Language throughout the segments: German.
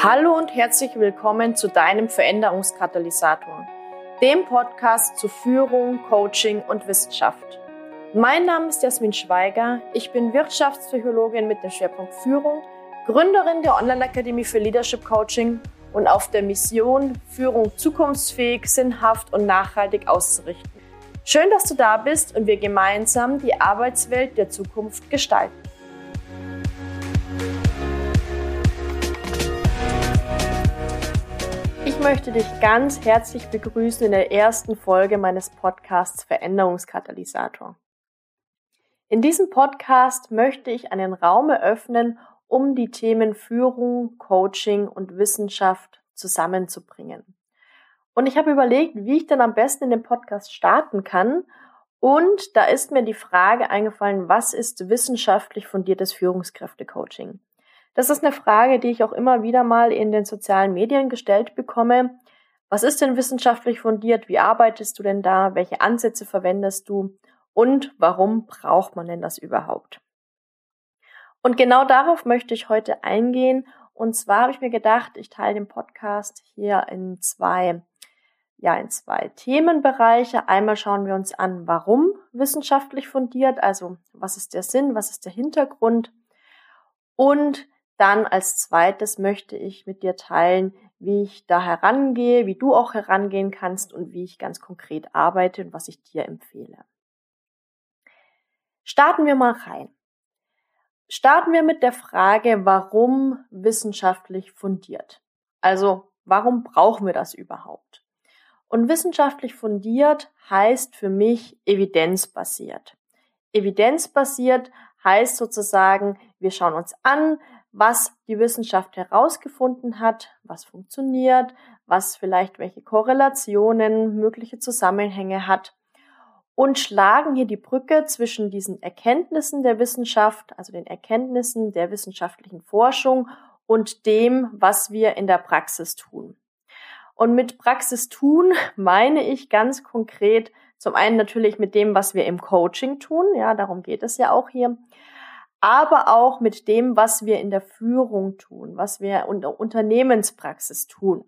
Hallo und herzlich willkommen zu deinem Veränderungskatalysator, dem Podcast zu Führung, Coaching und Wissenschaft. Mein Name ist Jasmin Schweiger, ich bin Wirtschaftspsychologin mit dem Schwerpunkt Führung, Gründerin der Online-Akademie für Leadership Coaching und auf der Mission, Führung zukunftsfähig, sinnhaft und nachhaltig auszurichten. Schön, dass du da bist und wir gemeinsam die Arbeitswelt der Zukunft gestalten. Möchte dich ganz herzlich begrüßen in der ersten Folge meines Podcasts Veränderungskatalysator. In diesem Podcast möchte ich einen Raum eröffnen, um die Themen Führung, Coaching und Wissenschaft zusammenzubringen. Und ich habe überlegt, wie ich dann am besten in den Podcast starten kann. Und da ist mir die Frage eingefallen, was ist wissenschaftlich fundiertes Führungskräftecoaching? Das ist eine Frage, die ich auch immer wieder mal in den sozialen Medien gestellt bekomme. Was ist denn wissenschaftlich fundiert? Wie arbeitest du denn da? Welche Ansätze verwendest du? Und warum braucht man denn das überhaupt? Und genau darauf möchte ich heute eingehen. Und zwar habe ich mir gedacht, ich teile den Podcast hier in zwei, ja, in zwei Themenbereiche. Einmal schauen wir uns an, warum wissenschaftlich fundiert, also was ist der Sinn, was ist der Hintergrund? Und dann als zweites möchte ich mit dir teilen, wie ich da herangehe, wie du auch herangehen kannst und wie ich ganz konkret arbeite und was ich dir empfehle. Starten wir mal rein. Starten wir mit der Frage, warum wissenschaftlich fundiert? Also, warum brauchen wir das überhaupt? Und wissenschaftlich fundiert heißt für mich evidenzbasiert. Evidenzbasiert heißt sozusagen, wir schauen uns an, was die Wissenschaft herausgefunden hat, was funktioniert, was vielleicht welche Korrelationen, mögliche Zusammenhänge hat. Und schlagen hier die Brücke zwischen diesen Erkenntnissen der Wissenschaft, also den Erkenntnissen der wissenschaftlichen Forschung und dem, was wir in der Praxis tun. Und mit Praxis tun meine ich ganz konkret zum einen natürlich mit dem, was wir im Coaching tun, ja, darum geht es ja auch hier, aber auch mit dem, was wir in der Führung tun, was wir in der Unternehmenspraxis tun.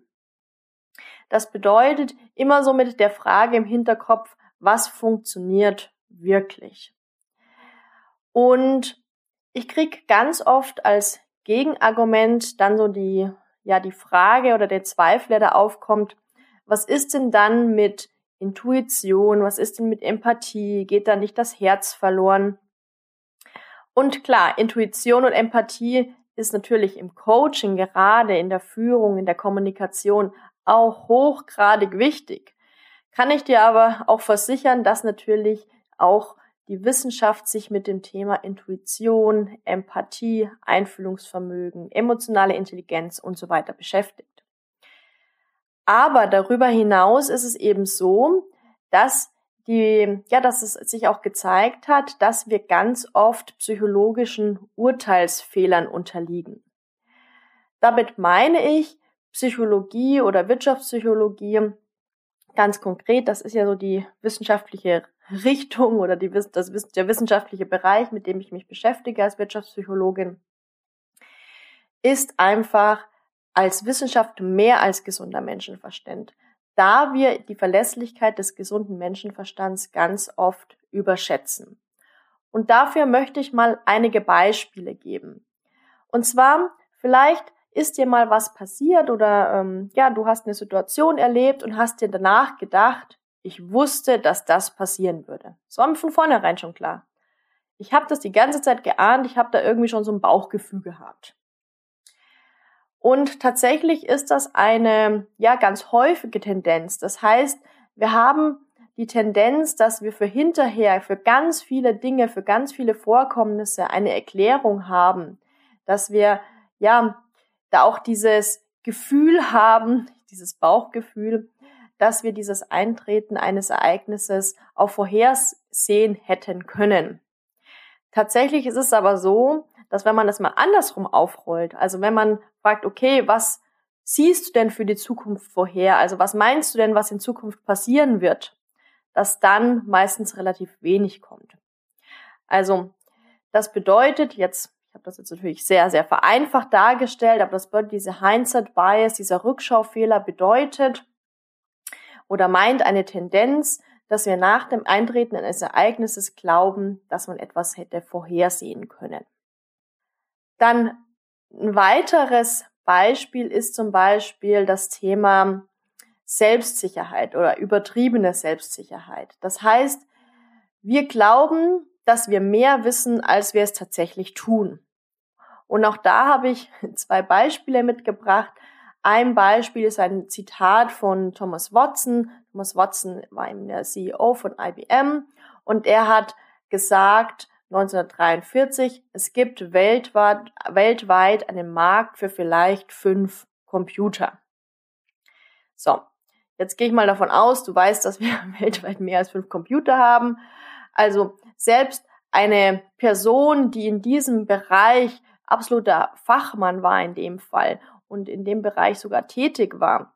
Das bedeutet immer so mit der Frage im Hinterkopf, was funktioniert wirklich? Und ich krieg ganz oft als Gegenargument dann so die, ja, die Frage oder der Zweifel, der da aufkommt, was ist denn dann mit Intuition, was ist denn mit Empathie, geht da nicht das Herz verloren? Und klar, Intuition und Empathie ist natürlich im Coaching, gerade in der Führung, in der Kommunikation auch hochgradig wichtig. Kann ich dir aber auch versichern, dass natürlich auch die Wissenschaft sich mit dem Thema Intuition, Empathie, Einfühlungsvermögen, emotionale Intelligenz und so weiter beschäftigt. Aber darüber hinaus ist es eben so, dass die, ja, dass es sich auch gezeigt hat, dass wir ganz oft psychologischen Urteilsfehlern unterliegen. Damit meine ich Psychologie oder Wirtschaftspsychologie ganz konkret, das ist ja so die wissenschaftliche Richtung oder die, das, der wissenschaftliche Bereich, mit dem ich mich beschäftige als Wirtschaftspsychologin, ist einfach als Wissenschaft mehr als gesunder Menschenverstand da wir die Verlässlichkeit des gesunden Menschenverstands ganz oft überschätzen. Und dafür möchte ich mal einige Beispiele geben. Und zwar, vielleicht ist dir mal was passiert oder ähm, ja, du hast eine Situation erlebt und hast dir danach gedacht, ich wusste, dass das passieren würde. Das war mir von vornherein schon klar. Ich habe das die ganze Zeit geahnt, ich habe da irgendwie schon so ein Bauchgefühl gehabt. Und tatsächlich ist das eine, ja, ganz häufige Tendenz. Das heißt, wir haben die Tendenz, dass wir für hinterher, für ganz viele Dinge, für ganz viele Vorkommnisse eine Erklärung haben, dass wir, ja, da auch dieses Gefühl haben, dieses Bauchgefühl, dass wir dieses Eintreten eines Ereignisses auch vorhersehen hätten können. Tatsächlich ist es aber so, dass wenn man das mal andersrum aufrollt, also wenn man fragt, okay, was siehst du denn für die Zukunft vorher? Also was meinst du denn, was in Zukunft passieren wird? Dass dann meistens relativ wenig kommt. Also das bedeutet jetzt, Ich habe das jetzt natürlich sehr, sehr vereinfacht dargestellt, aber das bedeutet, diese Hindsight Bias, dieser Rückschaufehler bedeutet oder meint eine Tendenz, dass wir nach dem Eintreten eines Ereignisses glauben, dass man etwas hätte vorhersehen können. Dann ein weiteres Beispiel ist zum Beispiel das Thema Selbstsicherheit oder übertriebene Selbstsicherheit. Das heißt, wir glauben, dass wir mehr wissen, als wir es tatsächlich tun. Und auch da habe ich zwei Beispiele mitgebracht. Ein Beispiel ist ein Zitat von Thomas Watson. Thomas Watson war eben der CEO von IBM und er hat gesagt, 1943, es gibt weltweit, weltweit einen Markt für vielleicht fünf Computer. So, jetzt gehe ich mal davon aus, du weißt, dass wir weltweit mehr als fünf Computer haben. Also selbst eine Person, die in diesem Bereich absoluter Fachmann war in dem Fall und in dem Bereich sogar tätig war,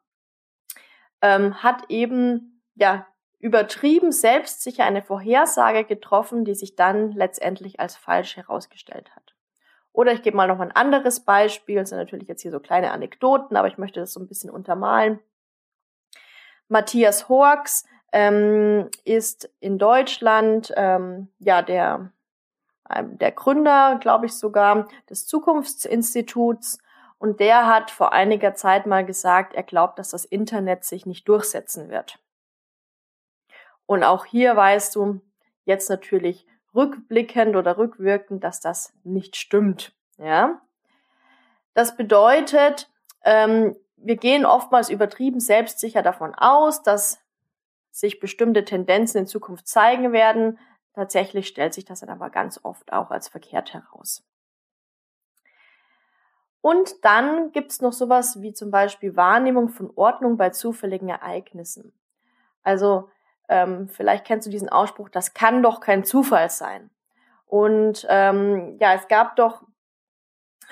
ähm, hat eben ja übertrieben selbstsicher eine Vorhersage getroffen, die sich dann letztendlich als falsch herausgestellt hat. Oder ich gebe mal noch ein anderes Beispiel, das sind natürlich jetzt hier so kleine Anekdoten, aber ich möchte das so ein bisschen untermalen. Matthias Horks ähm, ist in Deutschland ähm, ja der ähm, der Gründer, glaube ich sogar, des Zukunftsinstituts. Und der hat vor einiger Zeit mal gesagt, er glaubt, dass das Internet sich nicht durchsetzen wird. Und auch hier weißt du jetzt natürlich rückblickend oder rückwirkend, dass das nicht stimmt. Ja, das bedeutet, ähm, wir gehen oftmals übertrieben selbstsicher davon aus, dass sich bestimmte Tendenzen in Zukunft zeigen werden. Tatsächlich stellt sich das dann aber ganz oft auch als verkehrt heraus. Und dann gibt's noch sowas wie zum Beispiel Wahrnehmung von Ordnung bei zufälligen Ereignissen. Also ähm, vielleicht kennst du diesen Ausspruch, das kann doch kein Zufall sein. Und ähm, ja, es gab doch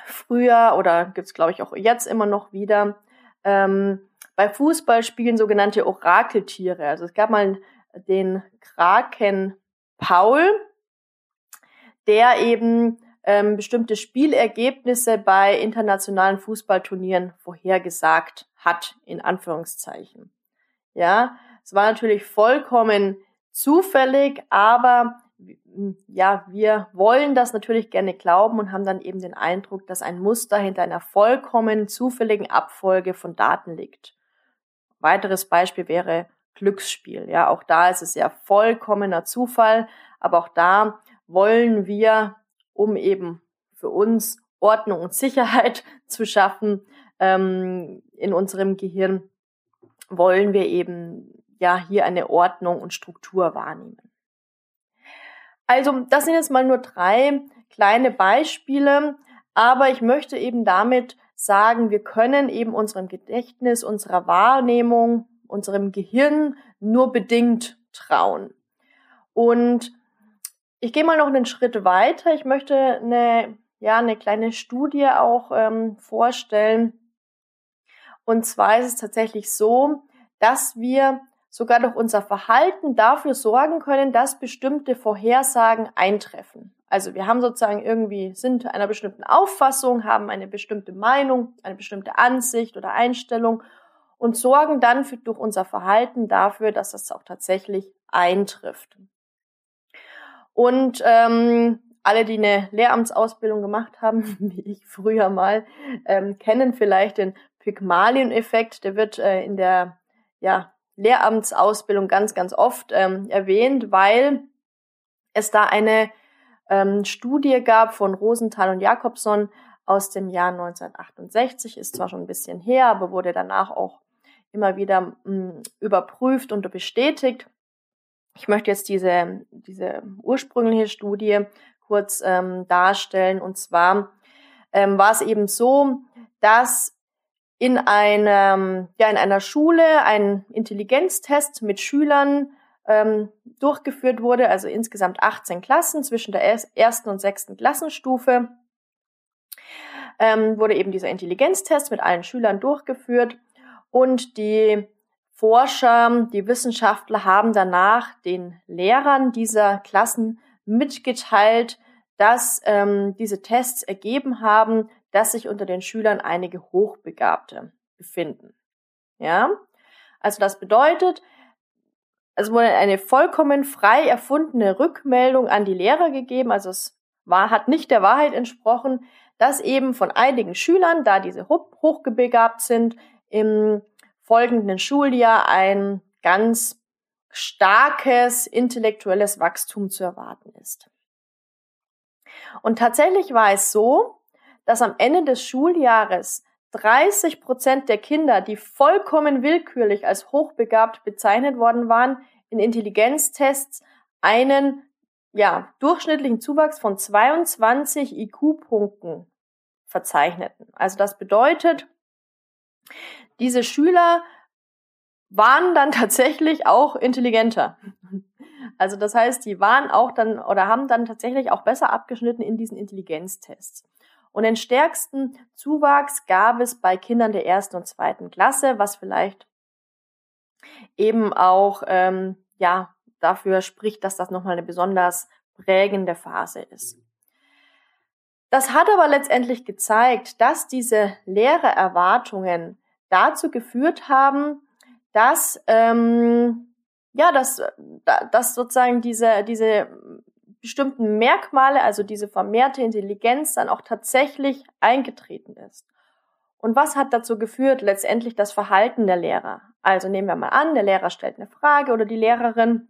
früher oder gibt's glaube ich auch jetzt immer noch wieder ähm, bei Fußballspielen sogenannte Orakeltiere. Also es gab mal den Kraken Paul, der eben ähm, bestimmte Spielergebnisse bei internationalen Fußballturnieren vorhergesagt hat, in Anführungszeichen. Ja, es war natürlich vollkommen zufällig, aber ja, wir wollen das natürlich gerne glauben und haben dann eben den Eindruck, dass ein Muster hinter einer vollkommen zufälligen Abfolge von Daten liegt. Weiteres Beispiel wäre Glücksspiel. Ja, auch da ist es ja vollkommener Zufall, aber auch da wollen wir, um eben für uns Ordnung und Sicherheit zu schaffen ähm, in unserem Gehirn, wollen wir eben ja hier eine Ordnung und Struktur wahrnehmen. Also das sind jetzt mal nur drei kleine Beispiele, aber ich möchte eben damit sagen, wir können eben unserem Gedächtnis, unserer Wahrnehmung, unserem Gehirn nur bedingt trauen. Und ich gehe mal noch einen Schritt weiter. Ich möchte eine, ja, eine kleine Studie auch ähm, vorstellen. Und zwar ist es tatsächlich so, dass wir sogar durch unser Verhalten dafür sorgen können, dass bestimmte Vorhersagen eintreffen. Also wir haben sozusagen irgendwie, sind einer bestimmten Auffassung, haben eine bestimmte Meinung, eine bestimmte Ansicht oder Einstellung und sorgen dann für, durch unser Verhalten dafür, dass das auch tatsächlich eintrifft. Und ähm, alle, die eine Lehramtsausbildung gemacht haben, wie ich früher mal, ähm, kennen vielleicht den Pygmalion-Effekt. Der wird äh, in der ja, Lehramtsausbildung ganz, ganz oft ähm, erwähnt, weil es da eine ähm, Studie gab von Rosenthal und Jakobson aus dem Jahr 1968, ist zwar schon ein bisschen her, aber wurde danach auch immer wieder mh, hm, überprüft und bestätigt. Ich möchte jetzt diese, diese ursprüngliche Studie kurz ähm, darstellen. Und zwar ähm, war es eben so, dass in einem, ja, in einer Schule ein Intelligenztest mit Schülern ähm, durchgeführt wurde, also insgesamt 18 Klassen zwischen der ersten und sechsten Klassenstufe. Ähm, wurde eben dieser Intelligenztest mit allen Schülern durchgeführt und die Forscher, die Wissenschaftler haben danach den Lehrern dieser Klassen mitgeteilt, dass ähm, diese Tests ergeben haben, dass sich unter den Schülern einige Hochbegabte befinden. Ja, also das bedeutet, es wurde eine vollkommen frei erfundene Rückmeldung an die Lehrer gegeben, also es war, hat nicht der Wahrheit entsprochen, dass eben von einigen Schülern, da diese hochbegabt sind, im folgenden Schuljahr ein ganz starkes intellektuelles Wachstum zu erwarten ist. Und tatsächlich war es so, dass am Ende des Schuljahres 30 Prozent der Kinder, die vollkommen willkürlich als hochbegabt bezeichnet worden waren, in Intelligenztests einen ja, durchschnittlichen Zuwachs von 22 IQ-Punkten verzeichneten. Also das bedeutet, diese Schüler waren dann tatsächlich auch intelligenter. Also das heißt, die waren auch dann oder haben dann tatsächlich auch besser abgeschnitten in diesen Intelligenztests. Und den stärksten Zuwachs gab es bei Kindern der ersten und zweiten Klasse, was vielleicht eben auch ähm, ja dafür spricht, dass das nochmal eine besonders prägende Phase ist. Das hat aber letztendlich gezeigt, dass diese Lehrererwartungen dazu geführt haben, dass ähm, ja, dass, dass sozusagen diese, diese bestimmten Merkmale, also diese vermehrte Intelligenz dann auch tatsächlich eingetreten ist. Und was hat dazu geführt? Letztendlich das Verhalten der Lehrer. Also nehmen wir mal an, der Lehrer stellt eine Frage oder die Lehrerin,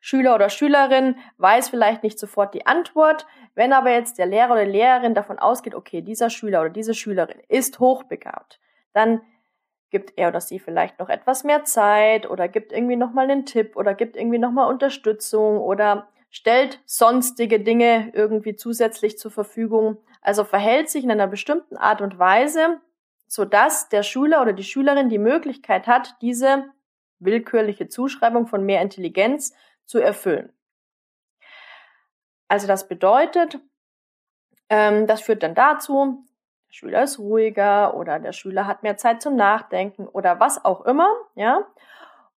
Schüler oder Schülerin weiß vielleicht nicht sofort die Antwort. Wenn aber jetzt der Lehrer oder die Lehrerin davon ausgeht, okay, dieser Schüler oder diese Schülerin ist hochbegabt, dann gibt er oder sie vielleicht noch etwas mehr Zeit oder gibt irgendwie nochmal einen Tipp oder gibt irgendwie nochmal Unterstützung oder stellt sonstige Dinge irgendwie zusätzlich zur Verfügung, also verhält sich in einer bestimmten Art und Weise, so dass der Schüler oder die Schülerin die Möglichkeit hat, diese willkürliche Zuschreibung von mehr Intelligenz zu erfüllen. Also das bedeutet, ähm, das führt dann dazu, der Schüler ist ruhiger oder der Schüler hat mehr Zeit zum Nachdenken oder was auch immer, ja.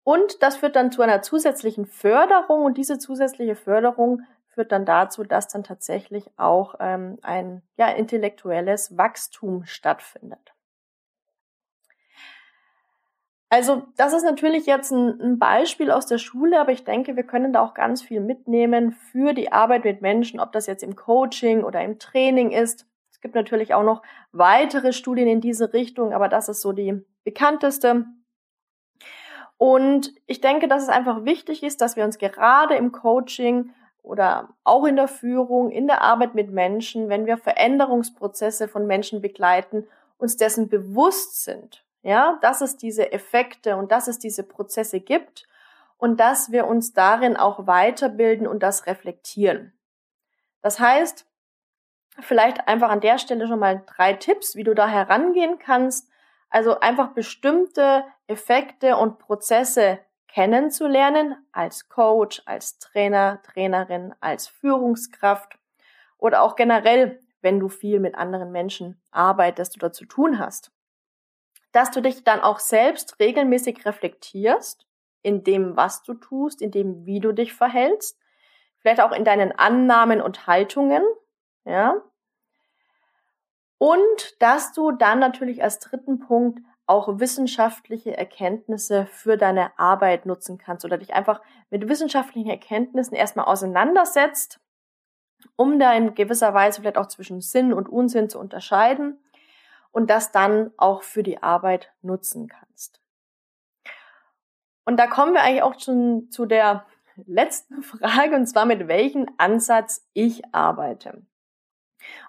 Und das führt dann zu einer zusätzlichen Förderung und diese zusätzliche Förderung führt dann dazu, dass dann tatsächlich auch ähm, ein ja, intellektuelles Wachstum stattfindet. Also das ist natürlich jetzt ein, ein, Beispiel aus der Schule, aber ich denke, wir können da auch ganz viel mitnehmen für die Arbeit mit Menschen, ob das jetzt im Coaching oder im Training ist. Es gibt natürlich auch noch weitere Studien in diese Richtung, aber das ist so die bekannteste. Und ich denke, dass es einfach wichtig ist, dass wir uns gerade im Coaching oder auch in der Führung, in der Arbeit mit Menschen, wenn wir Veränderungsprozesse von Menschen begleiten, uns dessen bewusst sind, ja, dass es diese Effekte und dass es diese Prozesse gibt und dass wir uns darin auch weiterbilden und das reflektieren. Das heißt, vielleicht einfach an der Stelle schon mal drei Tipps, wie du da herangehen kannst, also einfach bestimmte Effekte und Prozesse kennenzulernen als Coach, als Trainer, Trainerin, als Führungskraft oder auch generell, wenn du viel mit anderen Menschen arbeitest oder zu tun hast. Dass du dich dann auch selbst regelmäßig reflektierst in dem, was du tust, in dem, wie du dich verhältst, vielleicht auch in deinen Annahmen und Haltungen, ja, und dass du dann natürlich als dritten Punkt auch wissenschaftliche Erkenntnisse für deine Arbeit nutzen kannst oder dich einfach mit wissenschaftlichen Erkenntnissen erstmal auseinandersetzt, um da in gewisser Weise vielleicht auch zwischen Sinn und Unsinn zu unterscheiden und das dann auch für die Arbeit nutzen kannst. Und da kommen wir eigentlich auch schon zu der letzten Frage, und zwar mit welchem Ansatz ich arbeite.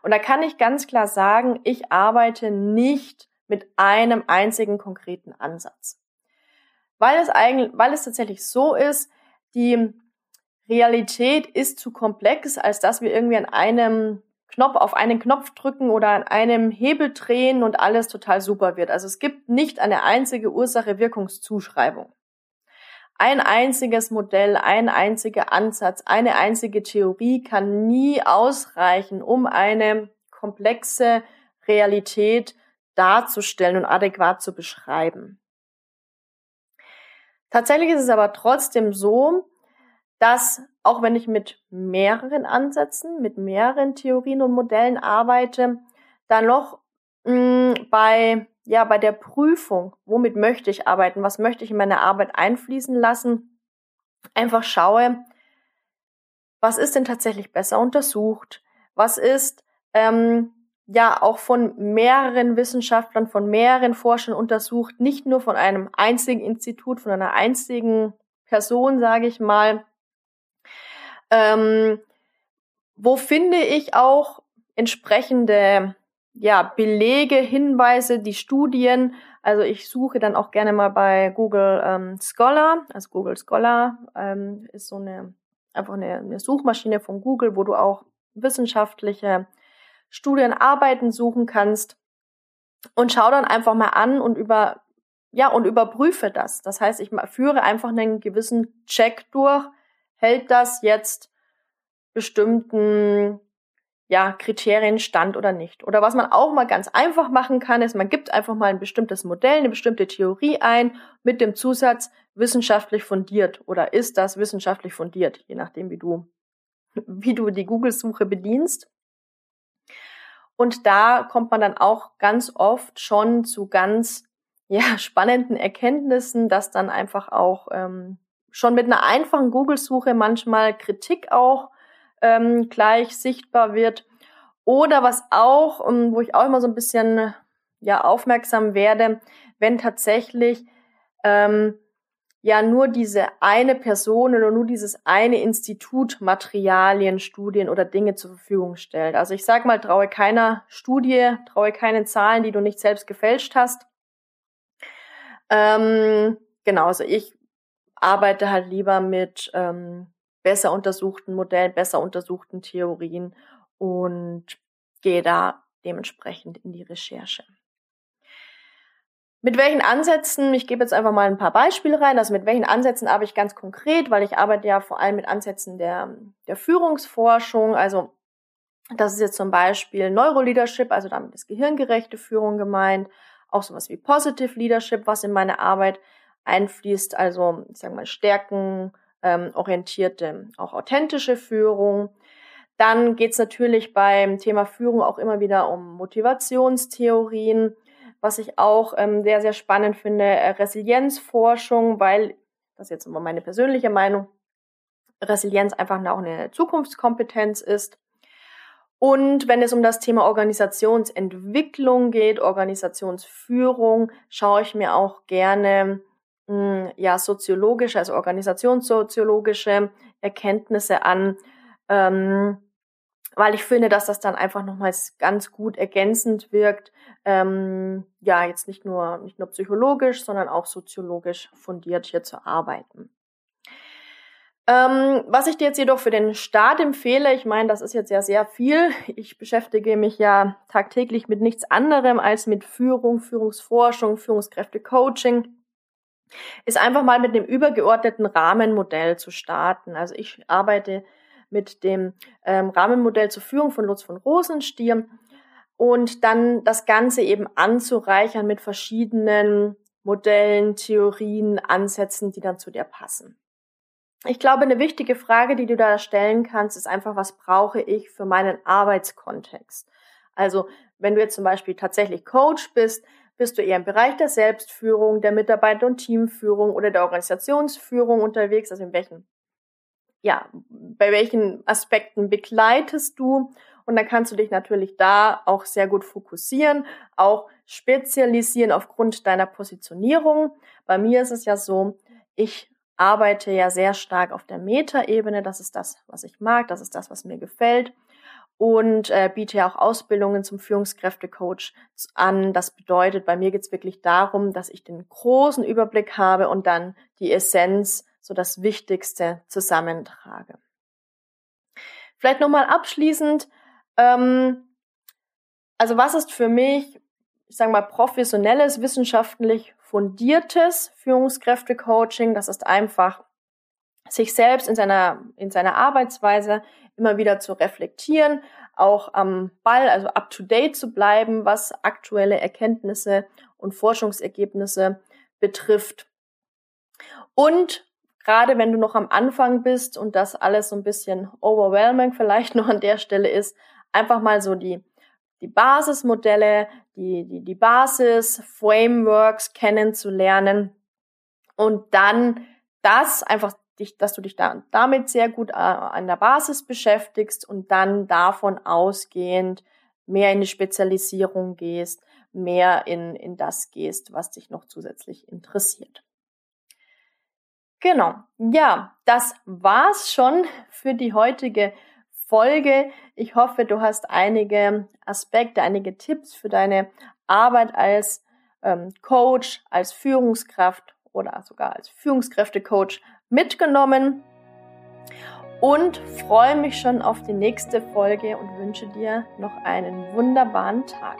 Und da kann ich ganz klar sagen, ich arbeite nicht mit einem einzigen konkreten Ansatz. Weil es eigentlich, weil es tatsächlich so ist, die Realität ist zu komplex, als dass wir irgendwie an einem Knopf, auf einen Knopf drücken oder an einem Hebel drehen und alles total super wird. Also es gibt nicht eine einzige Ursache-Wirkungszuschreibung. Ein einziges Modell, ein einziger Ansatz, eine einzige Theorie kann nie ausreichen, um eine komplexe Realität darzustellen und adäquat zu beschreiben. Tatsächlich ist es aber trotzdem so, dass auch wenn ich mit mehreren Ansätzen, mit mehreren Theorien und Modellen arbeite, dann noch mh, mm, bei ja bei der Prüfung, womit möchte ich arbeiten, was möchte ich in meine Arbeit einfließen lassen, einfach schaue, was ist denn tatsächlich besser untersucht, was ist ähm, ja auch von mehreren Wissenschaftlern, von mehreren Forschern untersucht, nicht nur von einem einzigen Institut, von einer einzigen Person, sage ich mal. Ähm, wo finde ich auch entsprechende ja, Belege, Hinweise, die Studien. Also ich suche dann auch gerne mal bei Google ähm, Scholar. Also Google Scholar ähm, ist so eine einfach eine, eine Suchmaschine von Google, wo du auch wissenschaftliche Studienarbeiten suchen kannst und schau dann einfach mal an und über ja und überprüfe das. Das heißt, ich führe einfach einen gewissen Check durch. Hält das jetzt bestimmten ja, Kriterien stand oder nicht. Oder was man auch mal ganz einfach machen kann, ist, man gibt einfach mal ein bestimmtes Modell, eine bestimmte Theorie ein mit dem Zusatz wissenschaftlich fundiert oder ist das wissenschaftlich fundiert, je nachdem, wie du, wie du die Google-Suche bedienst. Und da kommt man dann auch ganz oft schon zu ganz ja, spannenden Erkenntnissen, dass dann einfach auch ähm, schon mit einer einfachen Google-Suche manchmal Kritik auch ähm, gleich sichtbar wird. Oder was auch, ähm, wo ich auch immer so ein bisschen ja aufmerksam werde, wenn tatsächlich ähm, ja nur diese eine Person oder nur dieses eine Institut Materialien, Studien oder Dinge zur Verfügung stellt. Also ich sage mal, traue keiner Studie, traue keinen Zahlen, die du nicht selbst gefälscht hast. Ähm, genau, also ich arbeite halt lieber mit ähm, besser untersuchten Modellen, besser untersuchten Theorien und gehe da dementsprechend in die Recherche. Mit welchen Ansätzen, ich gebe jetzt einfach mal ein paar Beispiele rein, also mit welchen Ansätzen arbeite ich ganz konkret, weil ich arbeite ja vor allem mit Ansätzen der, der Führungsforschung, also das ist jetzt zum Beispiel Neuroleadership, also damit ist gehirngerechte Führung gemeint, auch sowas wie Positive Leadership, was in meine Arbeit einfließt, also ich sage mal Stärken, ähm, orientierte, auch authentische Führung. Dann geht es natürlich beim Thema Führung auch immer wieder um Motivationstheorien, was ich auch ähm, sehr, sehr spannend finde, äh, Resilienzforschung, weil, das ist jetzt immer meine persönliche Meinung, Resilienz einfach auch eine Zukunftskompetenz ist. Und wenn es um das Thema Organisationsentwicklung geht, Organisationsführung, schaue ich mir auch gerne ja soziologische, also organisationssoziologische Erkenntnisse an. Ähm, weil ich finde, dass das dann einfach nochmals ganz gut ergänzend wirkt. Ähm, ja, jetzt nicht nur, nicht nur psychologisch, sondern auch soziologisch fundiert hier zu arbeiten. Ähm, was ich dir jetzt jedoch für den Start empfehle, ich meine, das ist jetzt ja sehr viel. Ich beschäftige mich ja tagtäglich mit nichts anderem als mit Führung, Führungsforschung, Führungskräftecoaching ist einfach mal mit einem übergeordneten Rahmenmodell zu starten. Also ich arbeite mit dem ähm, Rahmenmodell zur Führung von Lutz von Rosenstier und dann das Ganze eben anzureichern mit verschiedenen Modellen, Theorien, Ansätzen, die dann zu dir passen. Ich glaube, eine wichtige Frage, die du da stellen kannst, ist einfach, was brauche ich für meinen Arbeitskontext? Also, wenn du jetzt zum Beispiel tatsächlich Coach bist, bist du eher im Bereich der Selbstführung, der Mitarbeiter- und Teamführung oder der Organisationsführung unterwegs? Also in welchen ja, bei welchen Aspekten begleitest du? Und dann kannst du dich natürlich da auch sehr gut fokussieren, auch spezialisieren aufgrund deiner Positionierung. Bei mir ist es ja so, ich arbeite ja sehr stark auf der Metaebene. Das ist das, was ich mag. Das ist das, was mir gefällt. Und äh, biete ja auch Ausbildungen zum Führungskräftecoach an. Das bedeutet, bei mir geht es wirklich darum, dass ich den großen Überblick habe und dann die Essenz so das Wichtigste zusammentrage. Vielleicht nochmal abschließend, ähm, also was ist für mich, ich sage mal, professionelles, wissenschaftlich fundiertes Führungskräftecoaching? Das ist einfach, sich selbst in seiner, in seiner Arbeitsweise immer wieder zu reflektieren, auch am Ball, also up to date zu bleiben, was aktuelle Erkenntnisse und Forschungsergebnisse betrifft. Und gerade wenn du noch am Anfang bist und das alles so ein bisschen overwhelming vielleicht noch an der Stelle ist, einfach mal so die, die Basismodelle, die, die, die Basis-Frameworks kennenzulernen und dann das einfach dich, dass du dich da, damit sehr gut äh, an der Basis beschäftigst und dann davon ausgehend mehr in die Spezialisierung gehst, mehr in, in das gehst, was dich noch zusätzlich interessiert. Genau. Ja, das war's schon für die heutige Folge. Ich hoffe, du hast einige Aspekte, einige Tipps für deine Arbeit als ähm, Coach, als Führungskraft oder sogar als Führungskräftecoach mitgenommen und freue mich schon auf die nächste Folge und wünsche dir noch einen wunderbaren Tag.